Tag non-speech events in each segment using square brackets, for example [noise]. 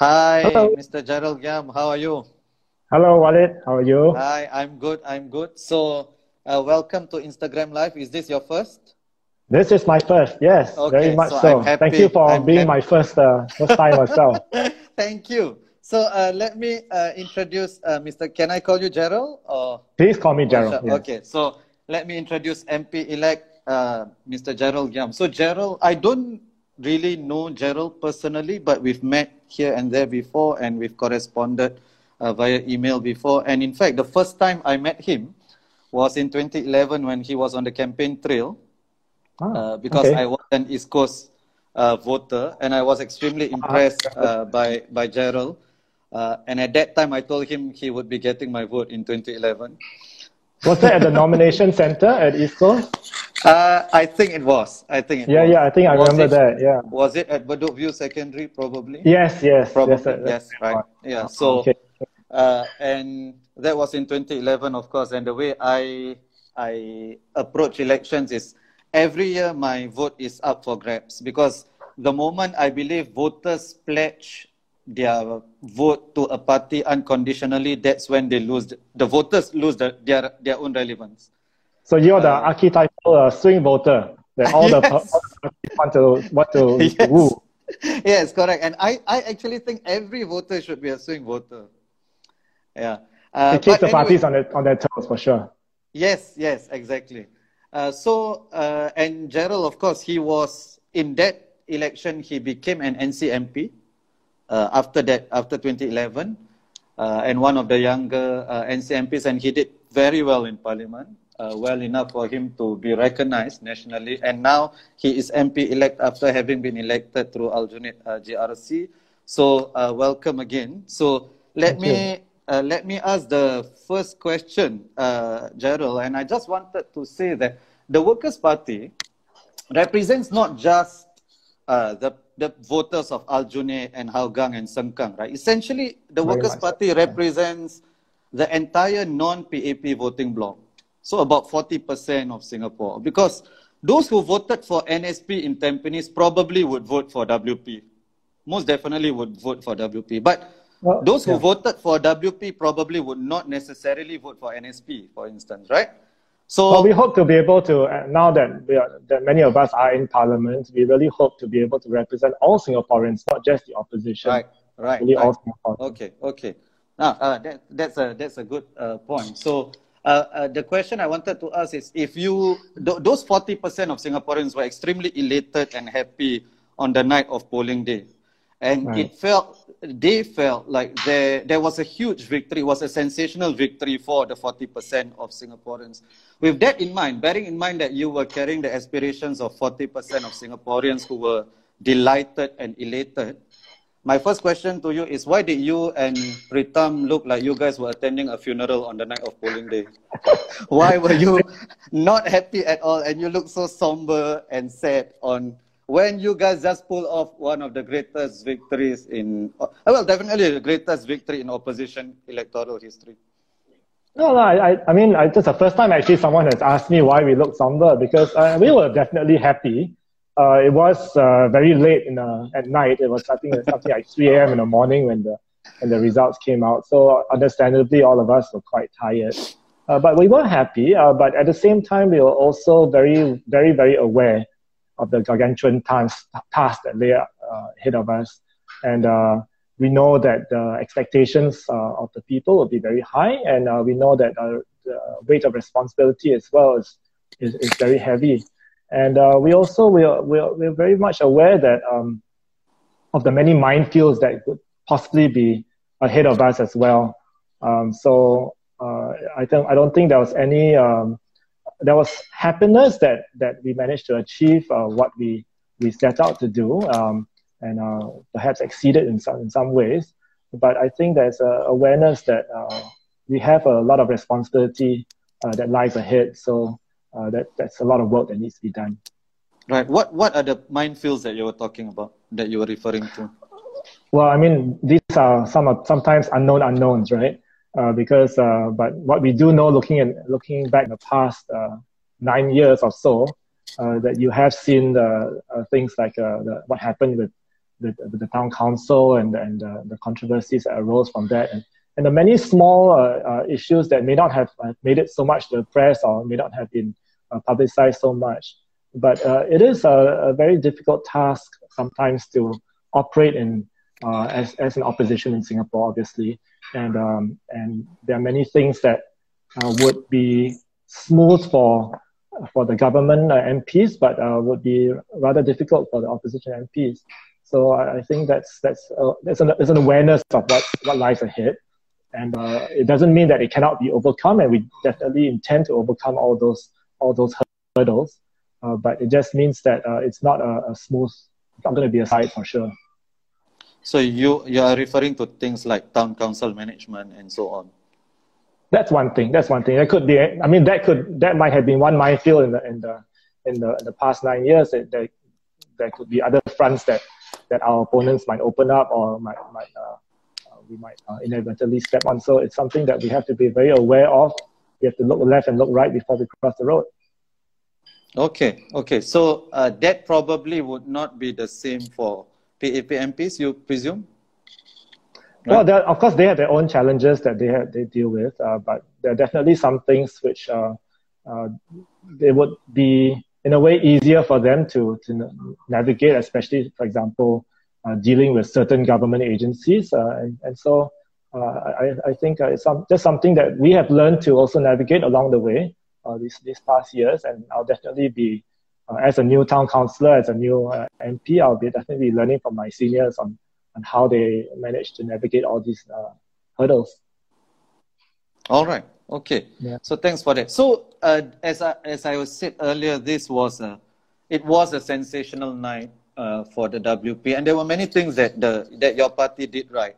Hi, Hello. Mr. Gerald Giam. How are you? Hello, Walid. How are you? Hi, I'm good. I'm good. So, uh, welcome to Instagram Live. Is this your first? This is my first. Yes, Okay, very much so so. Thank you for I'm being happy- my first uh, first time as well. [laughs] Thank you. So, uh, let me uh, introduce uh, Mr. Can I call you Gerald? Or Please call me Gerald. Yes. Okay. So, let me introduce MP elect uh, Mr. Gerald Giam. So, Gerald, I don't really know Gerald personally, but we've met here and there before, and we've corresponded uh, via email before. And in fact, the first time I met him was in 2011 when he was on the campaign trail Ah, uh, because okay. I was an East Coast uh, voter and I was extremely impressed uh, by by Gerald. Uh, and at that time, I told him he would be getting my vote in 2011. Was that at the nomination center at East Coast? Uh, I think it was. I think it Yeah, was. yeah. I think I Was remember it- that. Yeah. Was it at Bedok View Secondary? Probably. Yes, yes. Probably. yes, Yes, that's right. Yeah. So, Okay. uh, and that was in 2011, of course. And the way I I approach elections is every year my vote is up for grabs because the moment I believe voters pledge their vote to a party unconditionally, that's when they lose. The, the voters lose the, their their own relevance. So you're the Uh, archetypal uh, swing voter that all the [laughs] Yes. all the parties want to want to [laughs] Yes. woo. yes, correct. And I, I actually think every voter should be a swing voter. Yeah. Uh, It keeps the anyway- parties on their on their toes for sure. Yes, yes, exactly. Uh, so, uh, and Gerald, of course, he was in that election, he became an NCMP uh, after that, after 2011, uh, and one of the younger uh, NCMPs, and he did very well in Parliament, uh, well enough for him to be recognized nationally. And now he is MP elect after having been elected through Aljunied uh, GRC. So, uh, welcome again. So, let Thank me uh, let me ask the first question, uh, Gerald, and I just wanted to say that the Workers' Party represents not just uh, the the voters of Aljunied and Hougang and Sengkang, right? Essentially, the Very Workers' Party yeah. represents the entire non-PAP voting bloc, so about forty percent of Singapore, because those who voted for NSP in Tampines probably would vote for WP. Most definitely would vote for WP, but Well, those who yeah. voted for WP probably would not necessarily vote for NSP, for instance, right? So Well, we hope to be able to, uh, now that, we are, that many of us are in Parliament, we really hope to be able to represent all Singaporeans, not just the opposition. right, right, Really right. all Singaporeans. Okay, okay. Now, uh, that, that's a that's a good uh, point. So, uh, uh, the question I wanted to ask is, if you th- those forty percent of Singaporeans were extremely elated and happy on the night of polling day, and Right. it felt they felt like there there was a huge victory, was a sensational victory for the forty percent of Singaporeans. With that in mind, bearing in mind that you were carrying the aspirations of forty percent of Singaporeans who were delighted and elated. My first question to you is why did you and Pritam look like you guys were attending a funeral on the night of polling day? [laughs] why were you not happy at all and you look so somber and sad on when you guys just pulled off one of the greatest victories in uh, well definitely the greatest victory in opposition electoral history. No, no, I, I- mean, I, this is the first time actually someone has asked me why we look somber because uh, we were definitely happy. Uh, it was uh, very late in the, at night. It was I think something like 3 a.m. in the morning when the when the results came out. So understandably, all of us were quite tired. Uh, but we were happy. Uh, but at the same time, we were also very, very, very aware of the gargantuan task, task that lay uh, ahead of us. And uh, we know that the expectations of the people will be very high, and we know that the weight of responsibility as well is, is, is very heavy. And uh, we also we are, we are, we're very much aware that um, of the many minefields that could possibly be ahead of us as well. Um, so uh, I don't I don't think there was any um, there was happiness that that we managed to achieve uh, what we we set out to do um, and uh, perhaps exceeded in some in some ways. But I think there's a awareness that uh, we have a lot of responsibility uh, that lies ahead. So uh, that that's a lot of work that needs to be done. Right. What what are the minefields that you were talking about that you were referring to? Well, I mean, these are some of sometimes unknown unknowns, right? Uh, because, uh, but what we do know, looking at looking back in the past uh, nine years or so, uh, that you have seen the uh, things like uh, the, what happened with with, with the town council and, and the controversies that arose from that. And, and the many small uh, uh, issues that may not have made it so much to the press or may not have been publicized so much. But it is a, a, very difficult task sometimes to operate in as, as an opposition in Singapore, obviously. And, um, and there are many things that would be smooth for for the government uh, MPs, but uh, would be rather difficult for the opposition MPs. So I, think that's that's uh, there's, an, there's an awareness of what, what lies ahead, and uh, it doesn't mean that it cannot be overcome, and we definitely intend to overcome all those all those hurdles. Uh, but it just means that uh, it's not a, a smooth. It's not going to be a side for sure. So you you are referring to things like town council management and so on. That's one thing. That's one thing. That could be. I mean, that could that might have been one minefield in the in the in the, in the past nine years. That there, there could be other fronts that that our opponents might open up or might might uh, uh, we might uh, inadvertently step on. So it's something that we have to be very aware of. We have to look left and look right before we cross the road. Okay, okay. So uh, that probably would not be the same for PAP MPs, you presume? Well, of course, they have their own challenges that they have, they deal with, uh, but there are definitely some things which uh, uh, they would be in a way easier for them to, to navigate, especially, for example, dealing with certain government agencies. Uh, and, and so uh, I, I think it's some, just something that we have learned to also navigate along the way these, these past years. And I'll definitely be, as a new town councillor, as a new MP, I'll be definitely learning from my seniors on and how they manage to navigate all these uh, hurdles. All right. Okay. Yeah. So thanks for that. So uh, as I as I was said earlier, this was a it was a sensational night uh, for the WP, and there were many things that the that your party did right.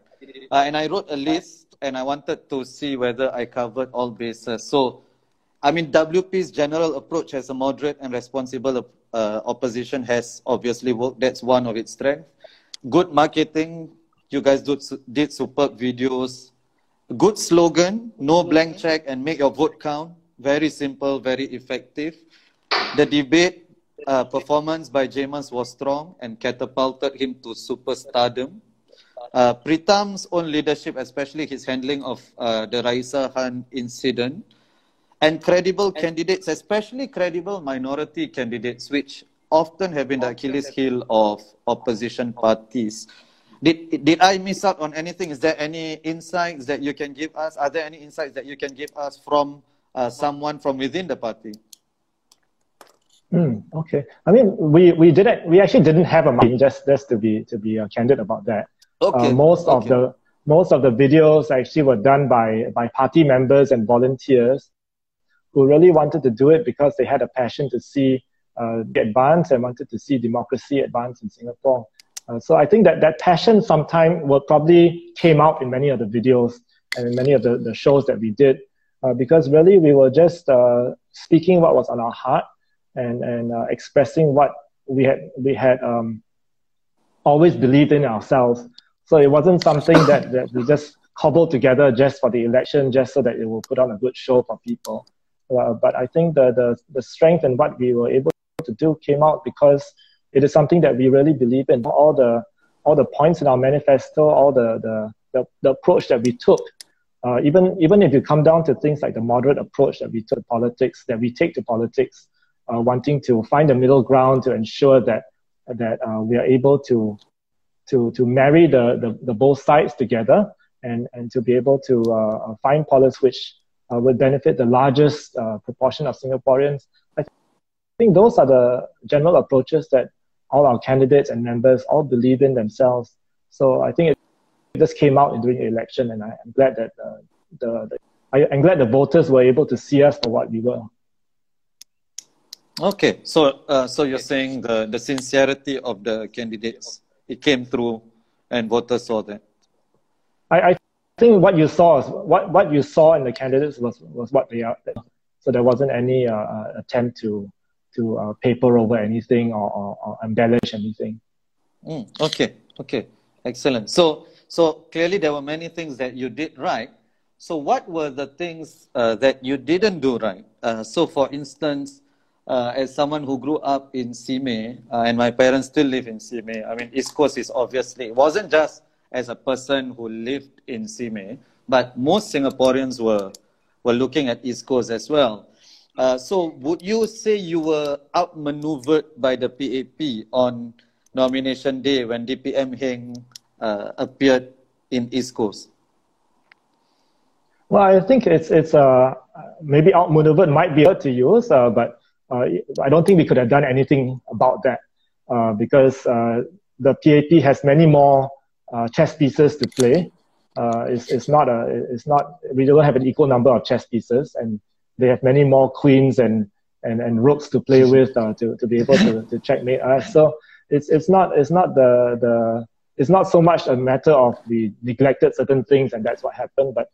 Uh, and I wrote a list, and I wanted to see whether I covered all bases. So, I mean, WP's general approach as a moderate and responsible uh, opposition has obviously worked. That's one of its strengths good marketing. You guys did, did superb videos. Good slogan, no blank check and make your vote count. Very simple, very effective. The debate uh, performance by Jamus was strong and catapulted him to superstardom. Uh, Pritam's own leadership, especially his handling of uh, the Raeesah Khan incident, and credible candidates, especially credible minority candidates, which often have been the Achilles heel of opposition parties. Did, did I miss out on anything? Is there any insights that you can give us? Are there any insights that you can give us from uh, someone from within the party? Mm, okay. I mean, we, we didn't. We actually didn't have a meeting. Just just to be to be uh, candid about that. Okay. Uh, most okay. of the most of the videos actually were done by by party members and volunteers who really wanted to do it because they had a passion to see uh, advance and wanted to see democracy advance in Singapore. Uh, so I think that that passion sometime will probably came out in many of the videos and in many of the, the shows that we did uh, because really we were just uh, speaking what was on our heart and, and uh, expressing what we had, we had um, always believed in ourselves. So it wasn't something that, that we just cobbled together just for the election, just so that it will put on a good show for people. Uh, but I think the, the, the strength and what we were able to do came out because it is something that we really believe in. All the all the points in our manifesto, all the the, the, the approach that we took, uh, even even if you come down to things like the moderate approach that we took to politics, that we take to politics, uh, wanting to find a middle ground to ensure that that uh, we are able to to to marry the, the, the both sides together and and to be able to uh, find policies which uh, would benefit the largest uh, proportion of Singaporeans I think those are the general approaches that all our candidates and members all believe in themselves. So I think it just came out during the election, and I, am glad that uh, the, the I, am glad the voters were able to see us for what we were. Okay, so uh, so you're saying the the sincerity of the candidates it came through, and voters saw that. I, I think what you saw is what what you saw in the candidates was was what they are. So there wasn't any uh, uh attempt to to uh, paper over anything or, or, or embellish anything. Mm, okay, okay, excellent. So, so clearly there were many things that you did right. So, what were the things uh, that you didn't do right? Uh, so, for instance, uh, as someone who grew up in Simei, uh, and my parents still live in Simei, I mean, East Coast is obviously, it wasn't just as a person who lived in Simei, but most Singaporeans were, were looking at East Coast as well. Uh, so would you say you were outmaneuvered by the PAP on nomination day when DPM Heng uh, appeared in East Coast? Well, I think it's it's uh, maybe outmaneuvered might be word to use, uh, but I don't think we could have done anything about that uh, because uh, the PAP has many more uh, chess pieces to play. Uh, it's, it's not a it's not we don't have an equal number of chess pieces, and they have many more queens and and, and rooks to play with uh, to, to be able to, to checkmate us. So it's it's not it's not the the it's not so much a matter of we neglected certain things and that's what happened, but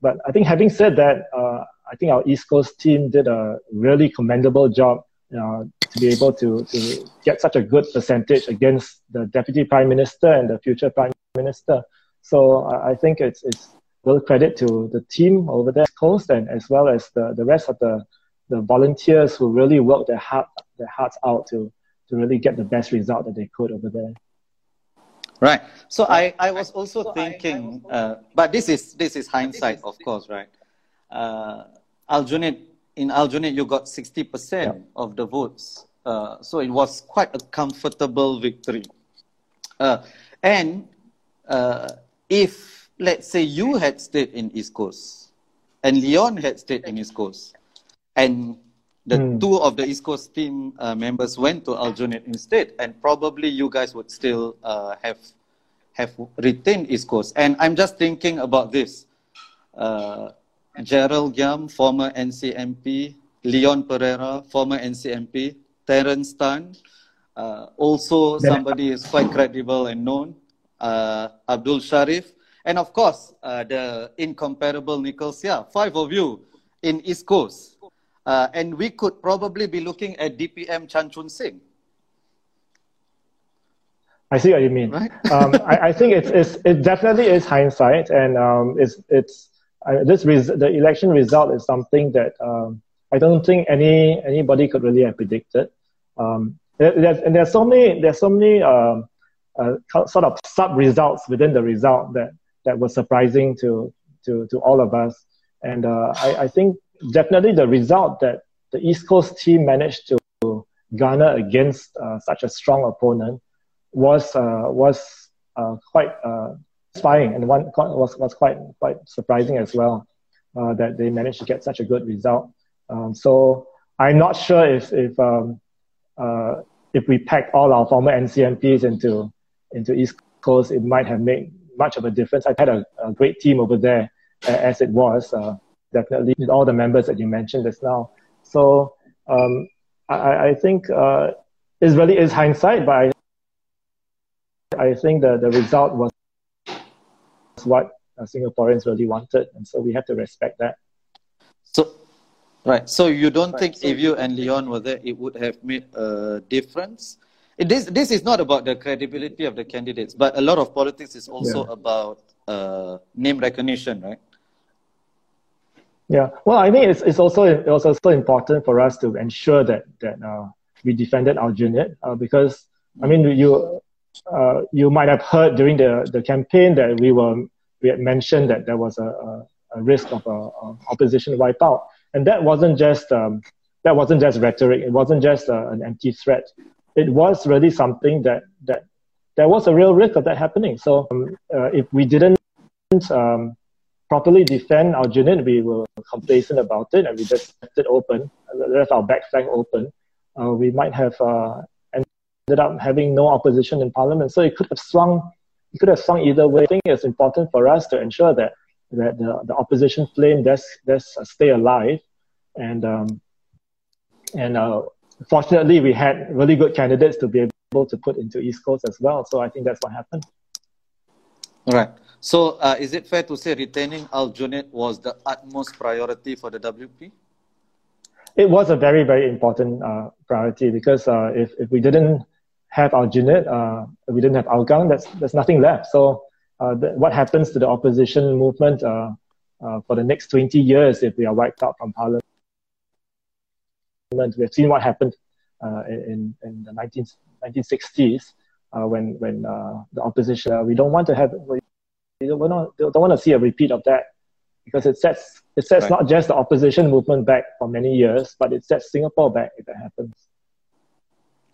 but I think having said that, uh, I think our East Coast team did a really commendable job uh, to be able to, to get such a good percentage against the Deputy Prime Minister and the future Prime Minister. So I think it's, it's real credit to the team over there Coast and as well as the, the rest of the, the volunteers who really worked their, heart, their hearts out to, to really get the best result that they could over there. Right. So I, I was also so thinking, I, I was uh, but this is this is hindsight, of course, right? Uh, Aljunied in Aljunied, you got sixty percent yeah. of the votes, uh, so it was quite a comfortable victory. Uh, and uh, if let's say you had stayed in East Coast, and Leon had stayed in East Coast, and the mm. two of the East Coast team uh, members went to Aljunied instead, and probably you guys would still uh, have have retained East Coast. And I'm just thinking about this. Gerald Giam, former NCMP, Leon Perera, former NCMP, Terence Tan, uh, also somebody is quite credible and known, uh, Abdul Sharif, and of course, uh, the incomparable Nichols. Yeah, five of you in East Coast. Uh, and we could probably be looking at DPM Chan Chun Sing. I see what you mean. Right? um, I, I, think it's, it's, it definitely is hindsight, and um, it's, it's uh, this res- the election result is something that um, I don't think any anybody could really have predicted. Um, there's, and there's so many there's so many um, uh, sort of sub results within the result that that was surprising to to to all of us. And uh, I, I think definitely the result that the East Coast team managed to garner against uh, such a strong opponent was uh, was uh, quite uh, satisfying and one was was quite quite surprising as well uh, that they managed to get such a good result. Um, so I'm not sure if if um, uh, if we packed all our former NCMPs into into East Coast, it might have made much of a difference. I've had a, a great team over there as it was definitely with all the members that you mentioned just now. So um, I, I, think uh, it really is hindsight, but I, I think the, the result was what uh, Singaporeans really wanted, and so we have to respect that. So, right. So you don't right. think so, if you and Leon were there, it would have made a difference? This this is not about the credibility of the candidates, but a lot of politics is also yeah. about uh, name recognition, right? Yeah, well, I think it's, it's also it was also important for us to ensure that that uh, we defended Aljunied uh, because I mean you uh, you might have heard during the, the campaign that we were we had mentioned that there was a, a, a risk of a, a, opposition wipeout, and that wasn't just um, that wasn't just rhetoric. It wasn't just uh, an empty threat. It was really something that that there was a real risk of that happening. So um, uh, if we didn't um, properly defend Aljunied, we were complacent about it and we just left it open, left our back flank open. Uh, we might have uh, ended up having no opposition in parliament. So it could have swung, it could have swung either way. I think it's important for us to ensure that that the, the opposition flame does does stay alive, and um, and uh, fortunately we had really good candidates to be able to put into East Coast as well. So I think that's what happened. All right. So, uh, is it fair to say retaining Aljunied was the utmost priority for the WP? It was a very, very important uh, priority because uh, if, if we didn't have Aljunied, uh, we didn't have Hougang, that's, there's nothing left. So, uh, the, what happens to the opposition movement uh, for the next 20 years if we are wiped out from parliament? We've seen what happened uh, in, in the 19, 1960s uh, when, when uh, the opposition, we don't want to have, we don't, want don't want to see a repeat of that because it sets, it sets right. not just the opposition movement back for many years, but it sets Singapore back if that happens.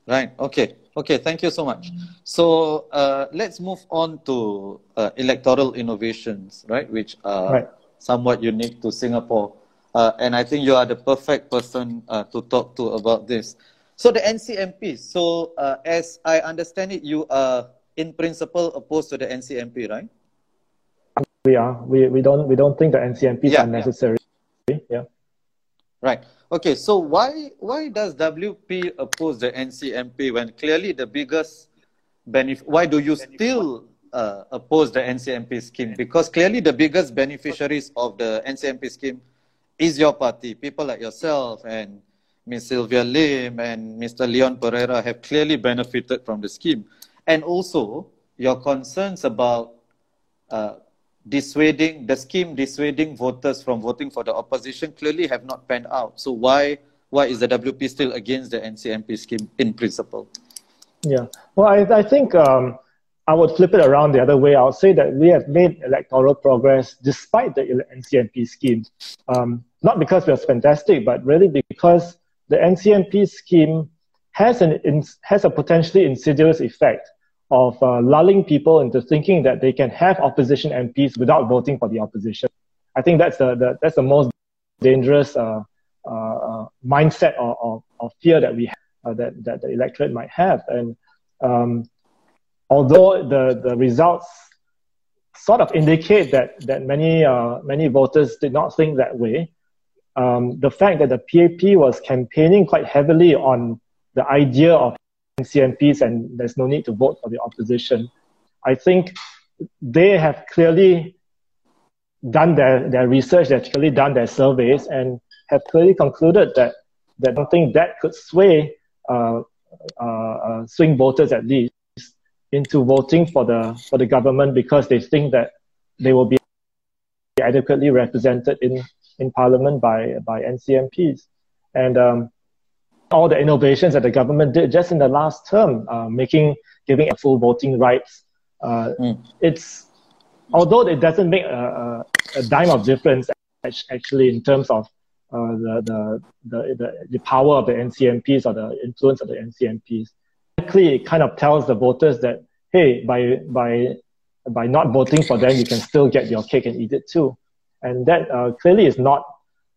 Right. Okay. Okay. Thank you so much. So uh, let's move on to uh, electoral innovations, right, which are right. somewhat unique to Singapore. Uh, and I think you are the perfect person uh, to talk to about this. So the NCMP. So uh, as I understand it, you are in principle opposed to the NCMP, right? We are. We, we don't we don't think the NCMP yeah, are necessary. Yeah. yeah. Right. Okay. So why why does WP oppose the NCMP when clearly the biggest benefit? Why do you still uh, oppose the NCMP scheme? Because clearly the biggest beneficiaries of the NCMP scheme is your party. People like yourself and Ms. Sylvia Lim and Mr. Leon Perera have clearly benefited from the scheme. And also, your concerns about uh, dissuading the scheme, dissuading voters from voting for the opposition clearly have not panned out. So why why is the WP still against the NCMP scheme in principle? Yeah, well, I, I think um, I would flip it around the other way. I would say that we have made electoral progress despite the NCMP scheme. Um, not because it was fantastic, but really because the NCMP scheme has, an, has a potentially insidious effect of uh, lulling people into thinking that they can have opposition MPs without voting for the opposition. I think that's the, the that's the most dangerous uh, uh, uh mindset or, or, or, fear that we have, uh, that, that the electorate might have. And um, although the, the results sort of indicate that, that many, uh, many voters did not think that way, um, the fact that the PAP was campaigning quite heavily on the idea of NCMPs and there's no need to vote for the opposition, I think they have clearly done their, their research, they've clearly done their surveys, and have clearly concluded that, that something that could sway uh, uh, uh, swing voters at least into voting for the for the government because they think that they will be adequately represented in in Parliament by by NCMPs, and um, all the innovations that the government did just in the last term, uh, making giving full voting rights. Uh, mm. It's although it doesn't make a, a, a, dime of difference actually in terms of uh, the, the, the, the, the power of the NCMPs or the influence of the NCMPs. Actually, it kind of tells the voters that hey, by by by not voting for them, you can still get your cake and eat it too. And that uh, clearly is not,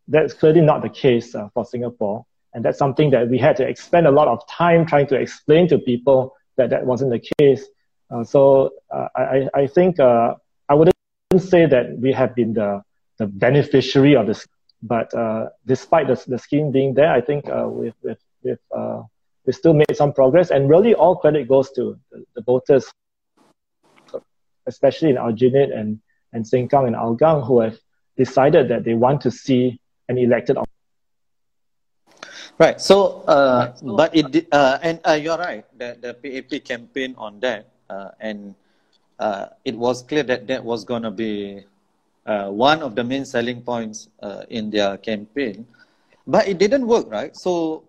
that's clearly not the case uh, for Singapore. And that's something that we had to spend a lot of time trying to explain to people that that wasn't the case. Uh, so uh, I, I think uh, I wouldn't say that we have been the, the beneficiary of this, but uh, despite the, the scheme being there, I think we've, we've, we've, we still made some progress. And really all credit goes to the, the voters, especially in Aljunied and, and Sengkang and Hougang, who have decided that they want to see an elected Right. So, uh, but it uh, and uh, you're right that the PAP campaign on that, uh, and uh, it was clear that that was going to be uh, one of the main selling points in their campaign, but it didn't work, right? So,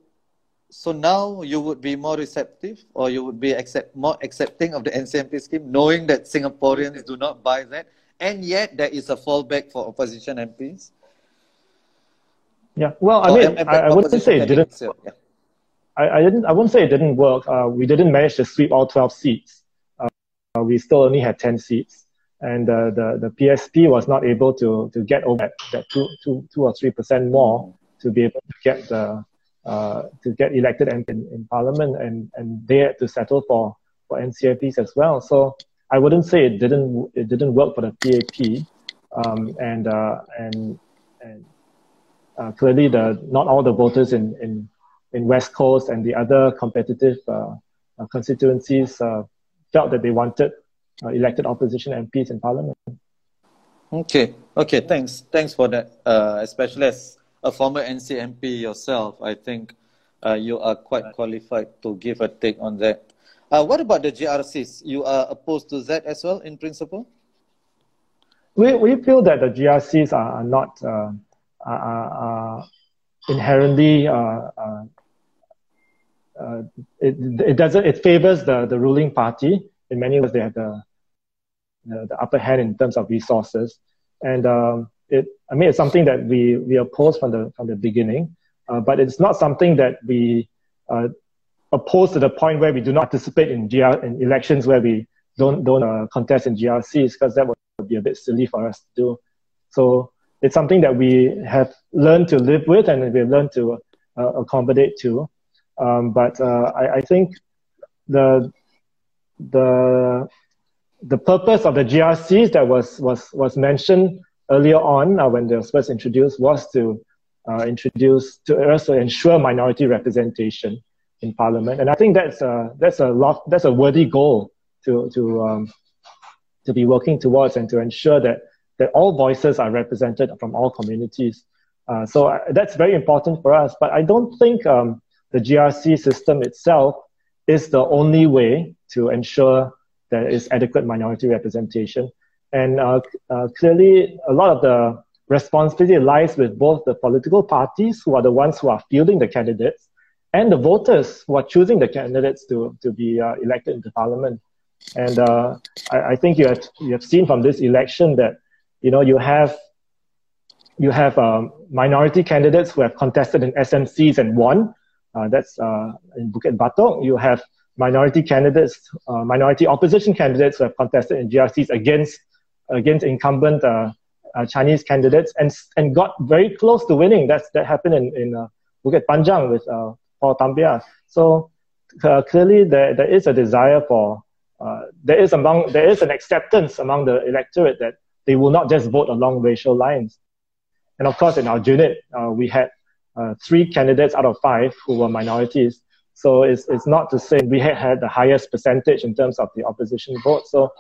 so now you would be more receptive, or you would be accept more accepting of the NCMP scheme, knowing that Singaporeans do not buy that, and yet there is a fallback for opposition MPs. Yeah, well, I mean, I, I wouldn't say it didn't. Yeah. I, I, didn't. I wouldn't say it didn't work. Uh, we didn't manage to sweep all twelve seats. Uh, we still only had ten seats, and uh, the the PSP was not able to to get over that, that two, two, two or three percent more to be able to get the uh, to get elected in, in, in parliament, and and they had to settle for for NCMPs as well. So I wouldn't say it didn't it didn't work for the PAP, um, and uh, and and uh, clearly the not all the voters in in in West Coast and the other competitive uh, uh constituencies uh, felt that they wanted uh, elected opposition MPs in Parliament. Okay, okay, thanks, thanks for that. especially as a former NCMP yourself, I think you are quite qualified to give a take on that. Uh, what about the GRCs? You are opposed to that as well, in principle? We, we feel that the GRCs are, not uh, are, inherently uh, uh, uh, it, it doesn't it favors the, the ruling party. In many ways they have the, the, the upper hand in terms of resources. And um, it I mean it's something that we we oppose from the from the beginning. But it's not something that we oppose to the point where we do not participate in GR in elections where we don't don't uh, contest in GRCs because that would be a bit silly for us to do. So it's something that we have learned to live with and we've learned to uh, accommodate to. Um, but uh, I, I, think the the the purpose of the GRCs that was was was mentioned earlier on uh, when they were first introduced was to uh, introduce to also ensure minority representation in parliament, and I think that's a that's a lot that's a worthy goal to to um, to be working towards and to ensure that that all voices are represented from all communities. Uh, so I, that's very important for us. But I don't think um, the GRC system itself is the only way to ensure there is adequate minority representation. And uh, uh, clearly, a lot of the responsibility lies with both the political parties, who are the ones who are fielding the candidates, and the voters who are choosing the candidates to, to be uh, elected into parliament. And uh, I, I, think you have, you have seen from this election that you know you have you have um, minority candidates who have contested in SMCs and won. Uh, that's uh, in Bukit Batok. You have minority candidates, uh, minority opposition candidates who have contested in GRCs against against incumbent uh, uh, Chinese candidates and and got very close to winning. That's that happened in in uh, Bukit Panjang with Paul Tambyah. So clearly there there is a desire for there is among there is an acceptance among the electorate that they will not just vote along racial lines. And of course, in Aljunied, uh, we had uh, three candidates out of five who were minorities. So it's, it's not to say we had had the highest percentage in terms of the opposition vote. So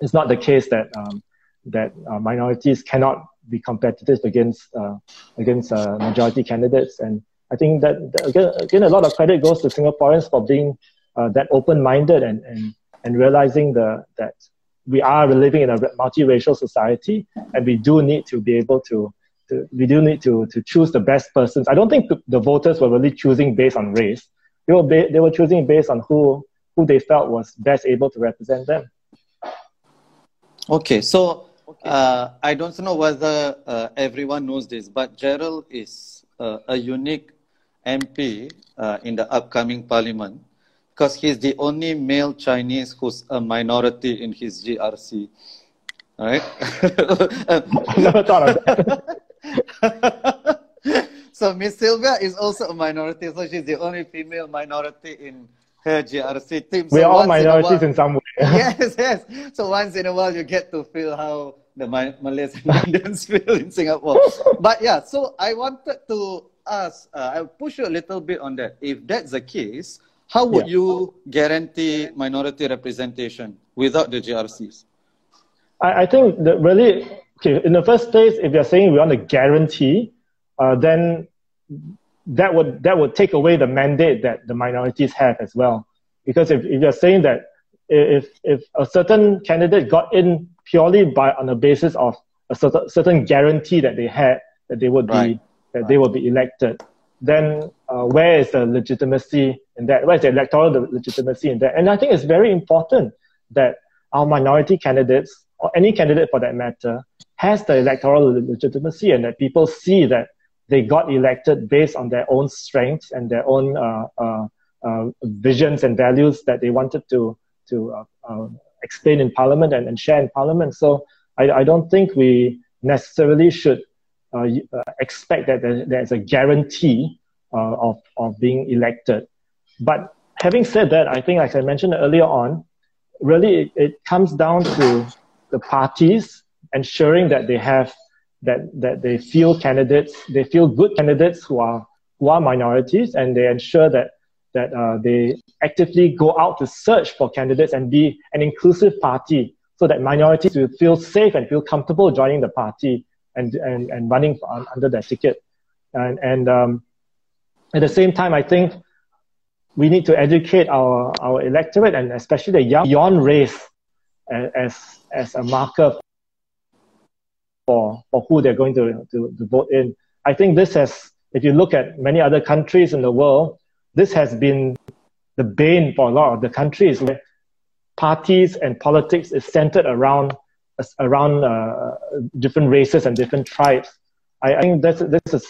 it's not the case that um, that uh, minorities cannot be competitive against uh, against majority candidates. And I think that, again, again, a lot of credit goes to Singaporeans for being that open-minded and, and and realizing the, that we are living in a multiracial society and we do need to be able to, to we do need to, to choose the best persons. I don't think the voters were really choosing based on race. They were, ba- they were choosing based on who, who they felt was best able to represent them. Okay, so uh, I don't know whether uh, everyone knows this, but Gerald is uh, a unique MP uh, in the upcoming parliament because he's the only male Chinese who's a minority in his GRC. Right? [laughs] I never thought of that. [laughs] so Miss Sylvia is also a minority, so she's the only female minority in her GRC team. We're all minorities in, while, in, some way. [laughs] yes, yes. So once in a while, you get to feel how the Malays and Indians feel in Singapore. But yeah, so I wanted to ask, uh, I'll push you a little bit on that. If that's the case, how would yeah. you guarantee minority representation without the GRCs? I, I think that really, okay, in the first place, if you're saying we want to guarantee, uh, then that would that would take away the mandate that the minorities have as well. Because if, if you're saying that if if a certain candidate got in purely by on the basis of a certain certain guarantee that they had that they would right. be that right. they would be elected, then uh, where is the legitimacy in that? Where is the electoral legitimacy in that? And I think it's very important that our minority candidates, or any candidate for that matter, has the electoral legitimacy and that people see that they got elected based on their own strengths and their own uh, uh, uh visions and values that they wanted to, to uh, uh, explain in Parliament and, and share in Parliament. So I, I don't think we necessarily should expect that there's a guarantee uh, of, of being elected. But having said that, I think, like I mentioned earlier on, really it, it comes down to the parties ensuring that they have that that they feel candidates, they feel good candidates who are who are minorities, and they ensure that that uh, they actively go out to search for candidates and be an inclusive party, so that minorities will feel safe and feel comfortable joining the party and, and, and running under that ticket. And, and um, at the same time, I think we need to educate our, our electorate and especially the young beyond race as, as a marker for, for who they're going to, to, to vote in. I think this has if you look at many other countries in the world, this has been the bane for a lot of the countries where parties and politics is centered around around uh, different races and different tribes. I, I think that's this is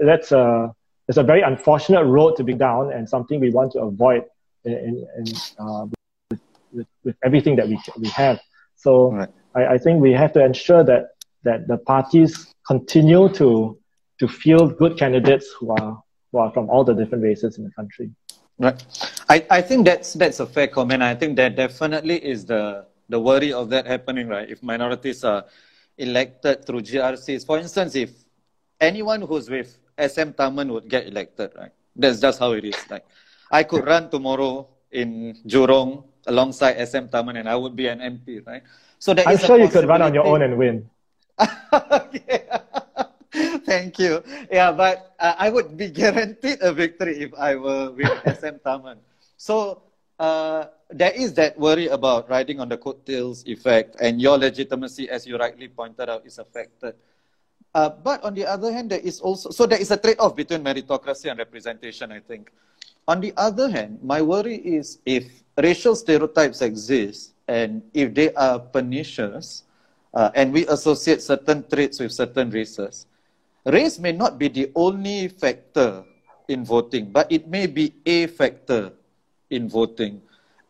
that's a it's a very unfortunate road to be down and something we want to avoid in, in, in uh, with, with, with, everything that we we have. So right. I, I think we have to ensure that that the parties continue to to field good candidates who are who are from all the different races in the country. Right. I, I think that's that's a fair comment. I think that definitely is the the worry of that happening, right? If minorities are elected through GRCs, for instance, if anyone who's with SM Taman would get elected, right? That's just how it is. Like, I could run tomorrow in Jurong alongside SM Taman and I would be an MP, right? So I'm sure you could run on your own and win. [laughs] [laughs] Thank you. Yeah, but uh, I would be guaranteed a victory if I were with SM Taman. So uh, there is that worry about riding on the coattails effect, and your legitimacy, as you rightly pointed out, is affected. Uh, but on the other hand, there is also so there is a trade-off between meritocracy and representation. I think. On the other hand, my worry is if racial stereotypes exist and if they are pernicious, uh, and we associate certain traits with certain races, race may not be the only factor in voting, but it may be a factor in voting.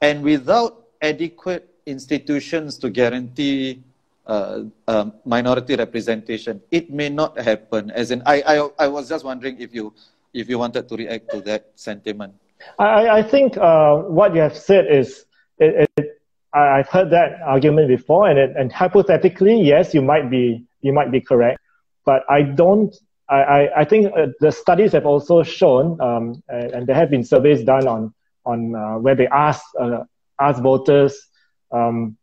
And without adequate institutions to guarantee uh, uh, minority representation, it may not happen. As in, I, I, I was just wondering if you, if you wanted to react to that sentiment. I, I think uh, what you have said is, it, it, I've heard that argument before, and, it, and hypothetically, yes, you might be, you might be correct, but I don't. I, I, think uh, the studies have also shown, um, and, there have been surveys done on on uh, where they ask uh, ask voters, um,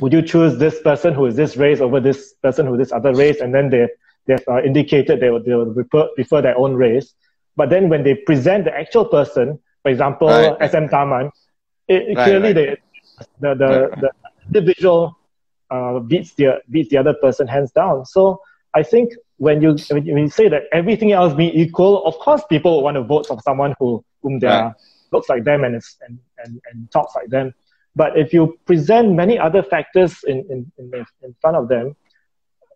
would you choose this person who is this race over this person who is this other race, and then they they've uh, indicated they would, they would prefer, prefer their own race. But then when they present the actual person, for example, right. SM Tharman, it, right, clearly right. They, the the, the individual uh, beats the beats the other person hands down. So I think when you when you say that everything else being equal, of course people want to vote for someone who whom they are looks like them and, and, and, and talks like them. But if you present many other factors in, in, in, in front of them,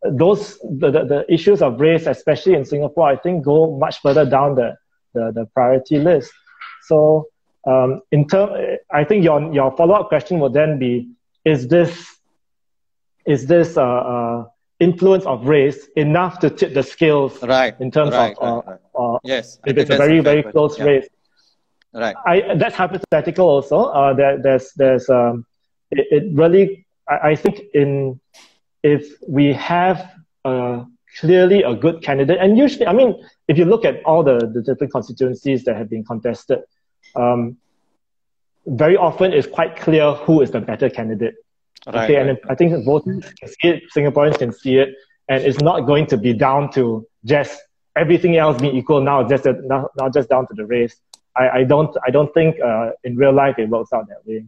those the, the, the, issues of race, especially in Singapore, I think go much further down the, the, the priority list. So um, in term, I think your your follow up question would then be: Is this is this uh, uh, influence of race enough to tip the scales right, in terms right, of right, uh, uh, yes, if it's a very very close yeah. race? Right. I, that's hypothetical also. Uh, there, there's, there's, um, it, it really, I, I, think in, if we have uh, clearly a good candidate, and usually, I mean, if you look at all the, the different constituencies that have been contested, um, very often it's quite clear who is the better candidate. Right, okay, right. and I think voters can see it, Singaporeans can see it, and it's not going to be down to just everything else being equal now, just not, not just down to the race. I, I don't I don't think uh, in real life it works out that way.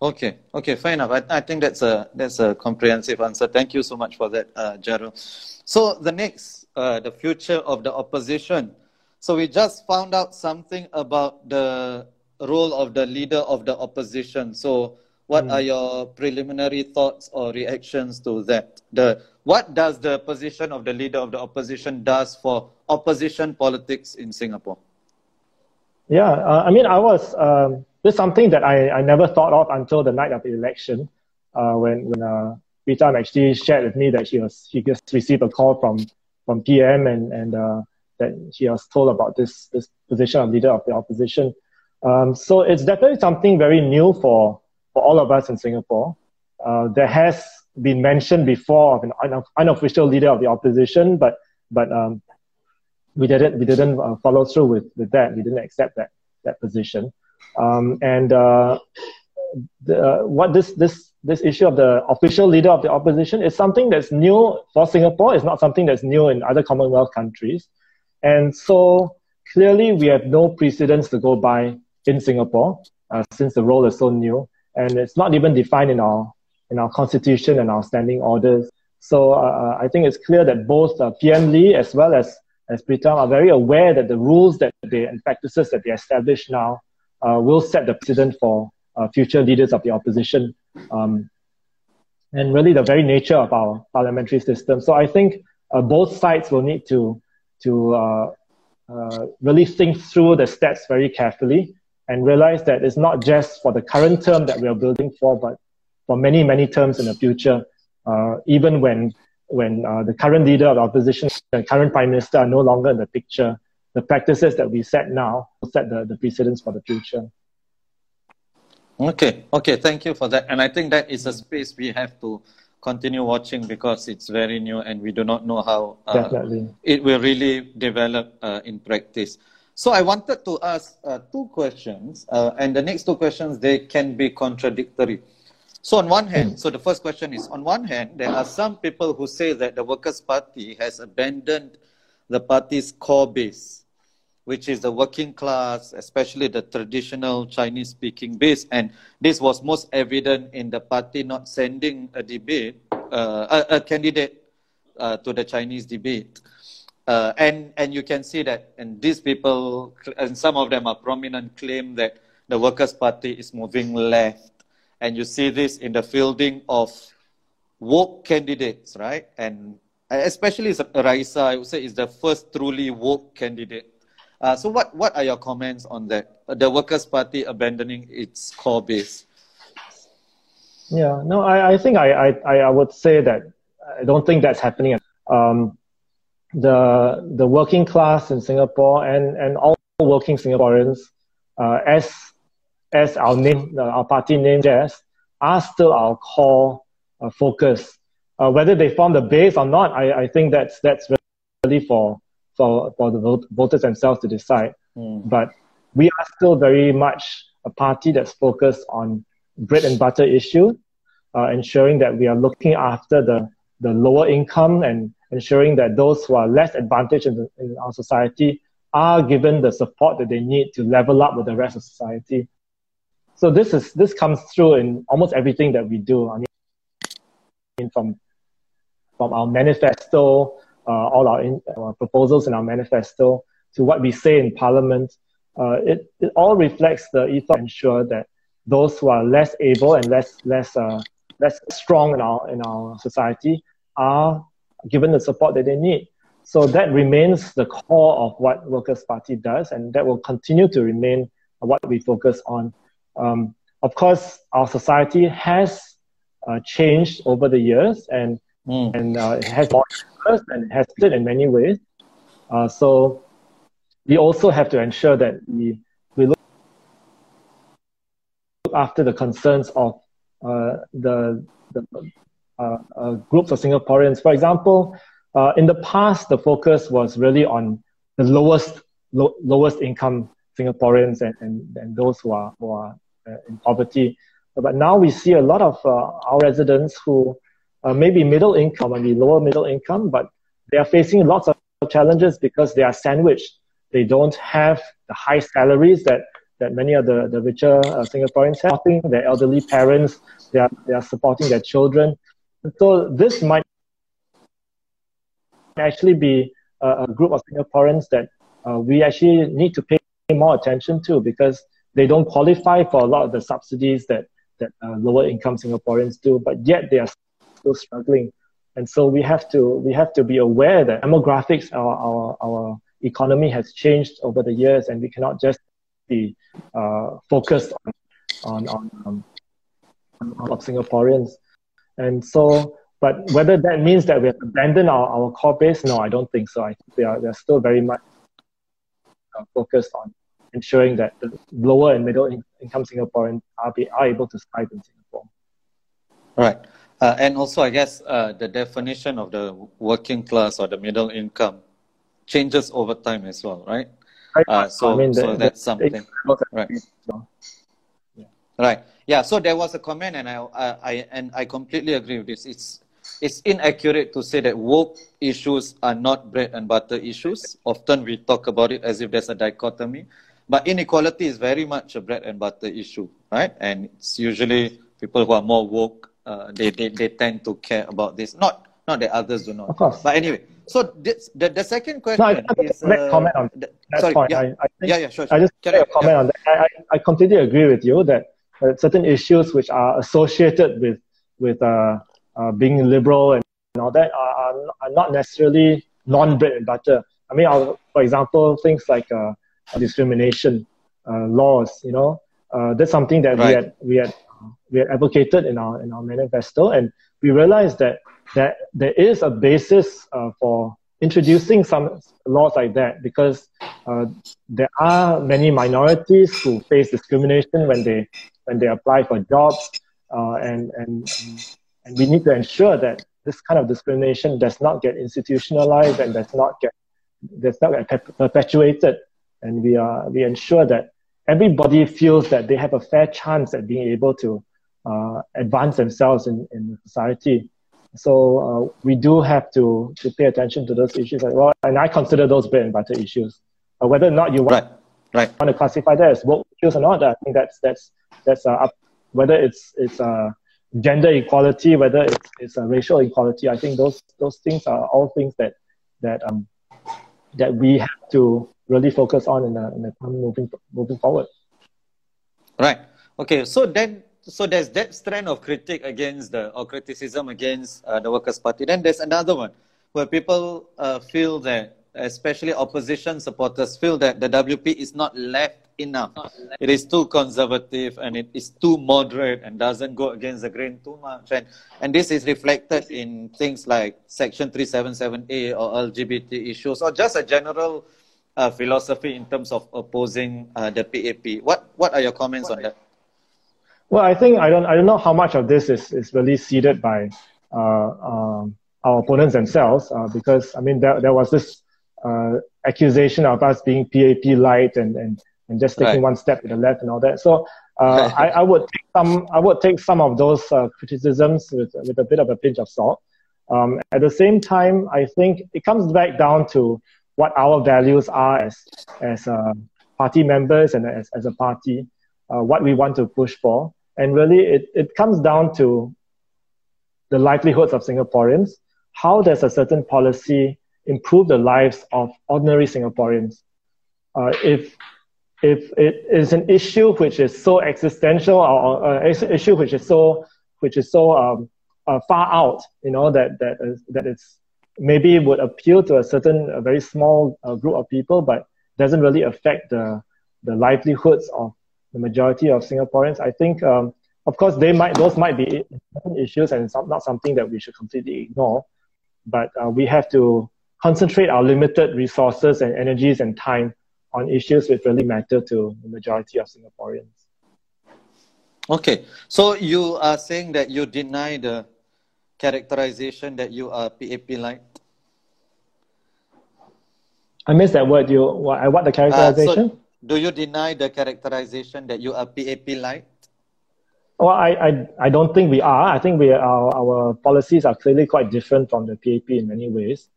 Okay, okay, fair enough. I, I think that's a that's a comprehensive answer. Thank you so much for that, uh, Gerald. So the next, uh, the future of the opposition. So we just found out something about the role of the leader of the opposition. So what mm. are your preliminary thoughts or reactions to that? The what does the position of the leader of the opposition does for opposition politics in Singapore? Yeah, uh, I mean, I was, um, this is something that I, I never thought of until the night of the election, uh, when, when uh, Rita actually shared with me that she was, she just received a call from, from PM and, and uh, that she was told about this, this position of leader of the opposition. Um, so it's definitely something very new for, for all of us in Singapore. Uh, there has been mentioned before of an unofficial leader of the opposition, but, but um, we didn't we didn't uh, follow through with, with that. We didn't accept that that position. Um, and uh, the, uh, what this this this issue of the official leader of the opposition is something that's new for Singapore. It's not something that's new in other Commonwealth countries. And so clearly, we have no precedents to go by in Singapore uh, since the role is so new, and it's not even defined in our in our constitution and our standing orders. So uh, I think it's clear that both uh, PM Lee as well as as Pritam are very aware that the rules that they and practices that they establish now uh, will set the precedent for uh, future leaders of the opposition, um, and really the very nature of our parliamentary system. So I think uh, both sides will need to to uh, uh, really think through the steps very carefully and realize that it's not just for the current term that we are building for, but for many many terms in the future. Uh, even when when uh, the current leader of the opposition and current prime minister are no longer in the picture, the practices that we set now will set the, the precedence for the future. Okay, okay, thank you for that. And I think that is a space we have to continue watching because it's very new and we do not know how uh, it will really develop uh, in practice. So I wanted to ask uh, two questions, uh, and the next two questions they can be contradictory. So on one hand, mm. so the first question is, on one hand, there are some people who say that the Workers' Party has abandoned the party's core base, which is the working class, especially the traditional Chinese-speaking base. And this was most evident in the party not sending a debate, uh, a, a, candidate uh, to the Chinese debate. Uh, and, and you can see that, and these people, and some of them are prominent, claim that the Workers' Party is moving left and you see this in the fielding of woke candidates, right? And especially Raeesah, I would say, is the first truly woke candidate. Uh, so, what, what are your comments on that? The Workers' Party abandoning its core base. Yeah, no, I, I think I, I, I would say that I don't think that's happening. Um, the the working class in Singapore and, and all working Singaporeans, uh, as as our name, uh, our party name suggests, are still our core uh, focus. Uh, whether they form the base or not, I, I think that's that's really for for for the voters themselves to decide. Mm. But we are still very much a party that's focused on bread and butter issue, uh, ensuring that we are looking after the the lower income and ensuring that those who are less advantaged in, the, in our society are given the support that they need to level up with the rest of society so this is this comes through in almost everything that we do. I mean, from from our manifesto, uh, all our, in, uh, proposals in our manifesto, to what we say in Parliament, uh, it it all reflects the ethos to ensure that those who are less able and less less uh, less strong in our in our society are given the support that they need. So that remains the core of what Workers' Party does, and that will continue to remain what we focus on. Um, of course, our society has uh, changed over the years and, mm. and uh, it has more and has split in many ways. Uh, so we also have to ensure that we, we look after the concerns of uh, the, the uh, uh, groups of Singaporeans. For example, in the past, the focus was really on the lowest lo- lowest income Singaporeans and, and, and those who are, who are in poverty. But now we see a lot of uh, our residents who uh, maybe middle income, maybe lower middle income, but they are facing lots of challenges because they are sandwiched. They don't have the high salaries that, that many of the, the richer uh, Singaporeans have. Their elderly parents, they are, they are supporting their children. So this might actually be a, a group of Singaporeans that uh, we actually need to pay more attention to because they don't qualify for a lot of the subsidies that that uh, lower income Singaporeans do, but yet they are still struggling. And so we have to we have to be aware that demographics, our our, our economy has changed over the years, and we cannot just be uh, focused on on on, um, on, on Singaporeans. And so, but whether that means that we have abandoned our, our core base, no, I don't think so. I think they are they're still very much uh, focused on ensuring that the lower and middle in- income Singaporeans are, be, are able to thrive in Singapore. Right. Uh, and also, I guess uh, the definition of the working class or the middle income changes over time as well, right? Uh, so, I mean, the, so that's something. right. Yeah. Right. Yeah. So there was a comment, and I, I, and I completely agree with this. It's it's inaccurate to say that woke issues are not bread and butter issues. Often we talk about it as if there's a dichotomy. But inequality is very much a bread and butter issue, right? And it's usually people who are more woke, uh, they, they, they tend to care about this. Not not that others do not. Of course. But anyway, so this, the, the second question no, I is uh, comment on that sorry, point. Yeah. I, I think, yeah, yeah, sure, sure. I just Carry a comment yeah. on that. I, I completely agree with you that uh, certain issues which are associated with with uh, uh, being liberal and all that are, are not necessarily non-bread and butter. I mean, I'll, for example, things like uh, discrimination uh, laws. You know, uh, that's something that right. we had we had we had advocated in our in our manifesto, and we realized that that there is a basis uh, for introducing some laws like that because uh, there are many minorities who face discrimination when they when they apply for jobs, uh, and and and we need to ensure that this kind of discrimination does not get institutionalized and does not get does not get perpetuated, and we are we ensure that everybody feels that they have a fair chance at being able to uh, advance themselves in, in society. So uh, we do have to, to pay attention to those issues as well. And I consider those bread and butter issues. Uh, whether or not you want, right. Right. want to classify that as woke issues or not, I think that's, that's, that's uh, up, whether it's, it's uh, gender equality, whether it's, it's a racial equality, I think those, those things are all things that, that, um, that we have to really focus on in the, in the time moving, moving forward. Right. Okay. So then so there's that strand of critique against the or criticism against uh, the Workers' Party. Then there's another one where people uh, feel that, especially opposition supporters, feel that the WP is not left enough. It is too conservative and it is too moderate and doesn't go against the grain too much. And, and this is reflected in things like Section 377A or LGBT issues or just a general uh, philosophy in terms of opposing uh, the PAP. What, what are your comments on that? Well, I think I don't I don't know how much of this is, is really seeded by uh, um, our opponents themselves uh, because I mean there, there was this uh, accusation of us being PAP light and, and, and just taking right. one step to the left and all that. So uh, I, I would take some I would take some of those uh, criticisms with with a bit of a pinch of salt. Um, at the same time, I think it comes back down to what our values are as as uh, party members and as, as a party, what we want to push for. And really, it, it comes down to the livelihoods of Singaporeans. How does a certain policy improve the lives of ordinary Singaporeans? Uh, if if it is an issue which is so existential or, uh, an issue which is so which is so um, uh, far out, you know that that it's maybe it would appeal to a certain a very small uh, group of people, but doesn't really affect the the livelihoods of the majority of Singaporeans. I think, um, of course, they might those might be issues and not something that we should completely ignore. But uh, we have to concentrate our limited resources and energies and time on issues which really matter to the majority of Singaporeans. Okay, so you are saying that you deny the characterization that you are PAP light. I missed that word. You what? What the characterization? Uh, so do you deny the characterization that you are PAP light? Well, I, I, I don't think we are. I think we are, our, our policies are clearly quite different from the PAP in many ways.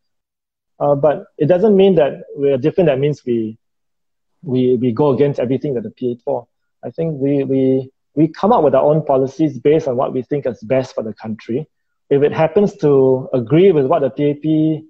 Uh, but it doesn't mean that we are different. That means we, we, we go against everything that the PAP for. I think we, we, we come up with our own policies based on what we think is best for the country. If it happens to agree with what the PAP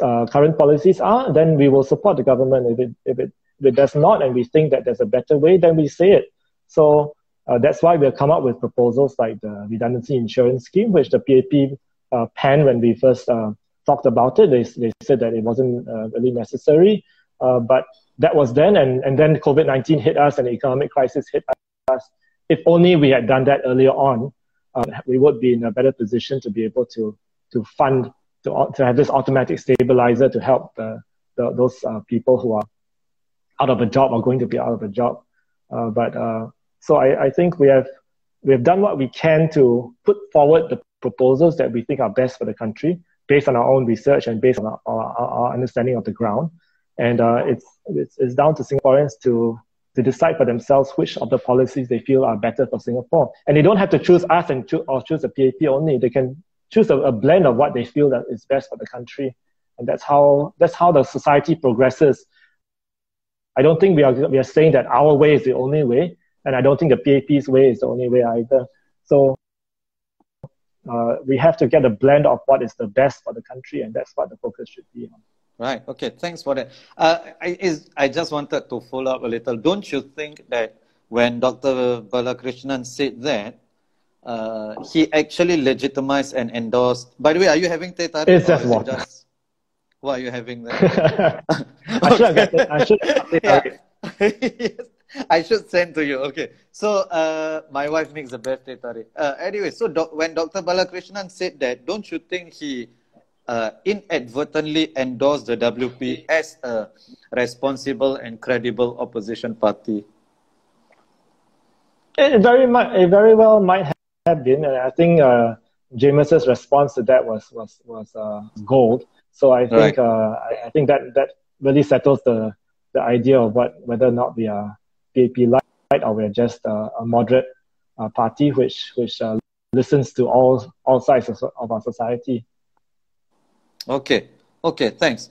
uh, current policies are, then we will support the government. If it, if it if it does not, and we think that there's a better way, then we say it. So uh, that's why we'll come up with proposals like the redundancy insurance scheme, which the PAP uh, when we first uh, talked about it. They, they said that it wasn't uh, really necessary, uh, but that was then, and, and then COVID 19 hit us and the economic crisis hit us. If only we had done that earlier on, uh, we would be in a better position to be able to, to fund, to, to have this automatic stabilizer to help the, the those people who are out of a job or going to be out of a job. Uh, but uh, so I, I think we have we have done what we can to put forward the proposals that we think are best for the country based on our own research and based on our, our, our understanding of the ground. And uh, it's, it's, it's down to Singaporeans to to decide for themselves which of the policies they feel are better for Singapore. And they don't have to choose us and cho- or choose the PAP only. They can choose a, a blend of what they feel that is best for the country. And that's how that's how the society progresses I don't think we are we are saying that our way is the only way, and I don't think the PAP's way is the only way either. So uh, we have to get a blend of what is the best for the country, and that's what the focus should be on. Right. Okay. Thanks for that. Uh, I, is, I just wanted to follow up a little. Don't you think that when Dr. Balakrishnan said that, uh, he actually legitimized and endorsed. By the way, are you having teh tarik? It's just water. Just, what are you having there? [laughs] I should have I should have [laughs] yes. [laughs] I should send to you. Okay. So uh, my wife makes the best teh tarik. Uh, anyway, so doc- when Dr. Balakrishnan said that, don't you think he uh, inadvertently endorsed the WP as a responsible and credible opposition party? It very much, it very well might have been, and I think uh, Jamus's response to that was was was uh, gold. So I think right. uh, I, I, think that that really settles the the idea of what whether or not we are PAP light or we're just uh, a moderate uh, party which which uh, listens to all all sides of, of our society. Okay, okay, thanks.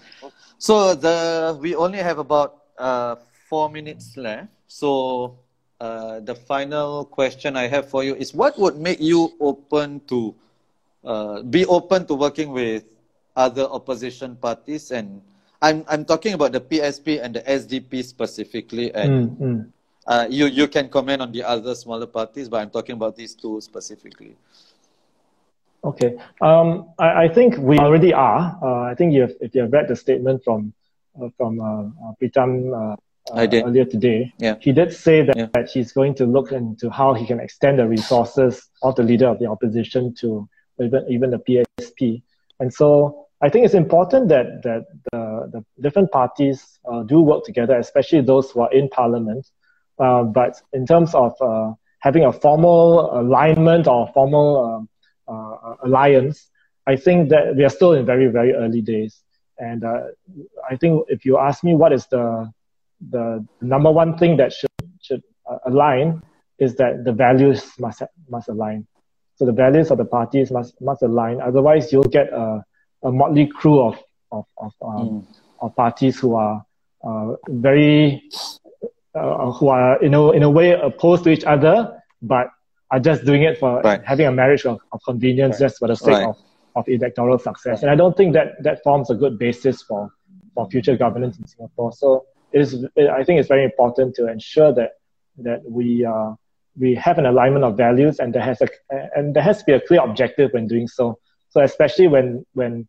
So the we only have about uh, four minutes left. So uh, the final question I have for you is what would make you open to uh, be open to working with other opposition parties and I'm I'm talking about the PSP and the SDP specifically and mm, mm. Uh, you you can comment on the other smaller parties but I'm talking about these two specifically. Okay, um, I, I think we already are. Uh, I think you have, if you have read the statement from uh, from uh, Pritam uh, earlier today, yeah. he did say that, yeah. that he's going to look into how he can extend the resources of the leader of the opposition to even, even the PSP. And so I think it's important that, that the, the different parties uh, do work together, especially those who are in parliament. Uh, but in terms of uh, having a formal alignment or formal um, uh, alliance, I think that we are still in very, very early days. And uh, I think if you ask me what is the the number one thing that should should uh, align is that the values must must align. So the values of the parties must must align. Otherwise, you'll get a, a motley crew of of of, um, mm. of parties who are uh, very uh, who are you know in a way opposed to each other, but are just doing it for right. having a marriage of, of convenience right. just for the sake right. of, of electoral success. And I don't think that that forms a good basis for for future governance in Singapore. So is I think it's very important to ensure that that we uh, we have an alignment of values and there has a and there has to be a clear objective when doing so. So especially when when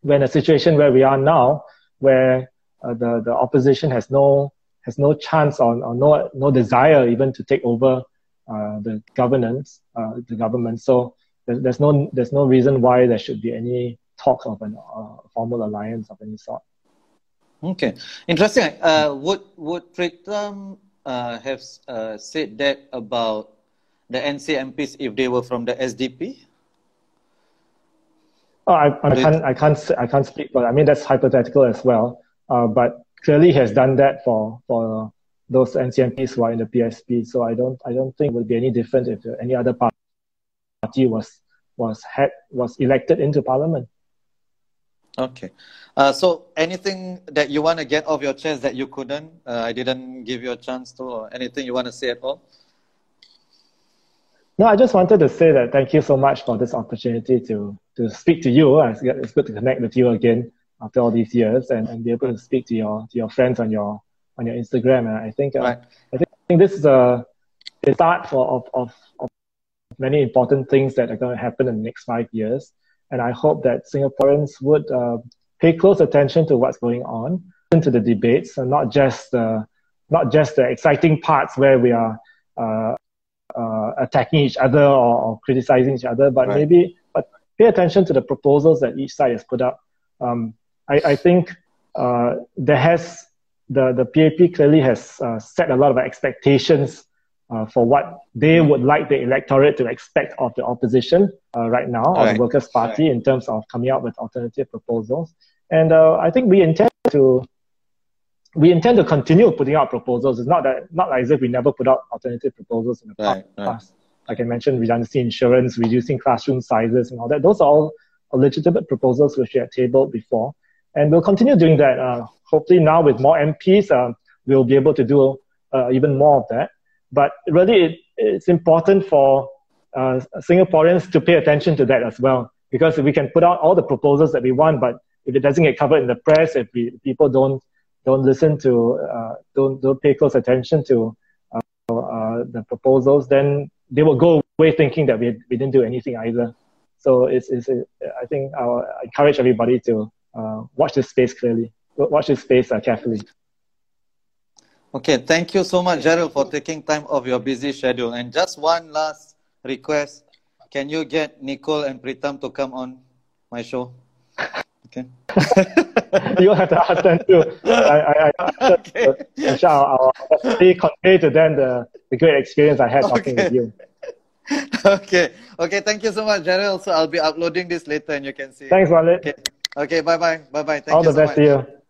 when a situation where we are now, where uh, the the opposition has no has no chance or, or no no desire even to take over the governance, uh, the government. So there's, there's no there's no reason why there should be any talk of a uh, formal alliance of any sort. Okay, interesting. Uh, would would Pritam uh, have uh, said that about the NCMPs if they were from the SDP? Oh, I, I can't, I can't, I can't speak, but I mean that's hypothetical as well. Uh, but clearly, he has done that for for those NCMPs were in the PSP. So I don't, I don't think it would be any different if any other party was was had was elected into parliament. Okay. Uh, so anything that you want to get off your chest that you couldn't, uh, I didn't give you a chance to, or anything you want to say at all? No, I just wanted to say that thank you so much for this opportunity to, to speak to you. It's good to connect with you again after all these years and, and be able to speak to your to your friends on your on your Instagram. And I think uh, right. I think, I think this is a, a start for of, of, of many important things that are going to happen in the next five years. And I hope that Singaporeans would uh, pay close attention to what's going on, into the debates, and not just uh, not just the exciting parts where we are uh, uh, attacking each other or, or, criticizing each other, but right. maybe but pay attention to the proposals that each side has put up. Um, I, I, think uh, there has the the PAP clearly has uh, set a lot of expectations uh, for what they would like the electorate to expect of the opposition uh, right now, or right. the Workers' Party, right. in terms of coming up with alternative proposals. And uh, I think we intend to we intend to continue putting out proposals. It's not that not like as if we never put out alternative proposals in the right, past. Like I mentioned, redundancy insurance, reducing classroom sizes, and all that. Those are all legitimate proposals which we had tabled before, and we'll continue doing that. Uh, hopefully, now with more MPs, uh, we'll be able to do uh, even more of that. But really, it, it's important for uh, Singaporeans to pay attention to that as well. Because we can put out all the proposals that we want, but if it doesn't get covered in the press, if we, people don't don't listen to, uh, don't don't pay close attention to uh, uh, the proposals, then they will go away thinking that we, we didn't do anything either. So it's, it's I think I'll encourage everybody to watch this space clearly, watch this space uh, carefully. Okay, thank you so much, Gerald, for taking time off your busy schedule. And just one last request. Can you get Nicole and Pritam to come on my show? Okay. [laughs] you have to ask them too. I, I, I okay. I'll, I'll convey to them the, the great experience I had talking with you. [laughs] Okay. Okay. Thank you so much, Gerald. So I'll be uploading this later and you can see. Thanks, Walid. Okay. Okay. Bye bye. Bye bye. Thank you All you the so best much. to you.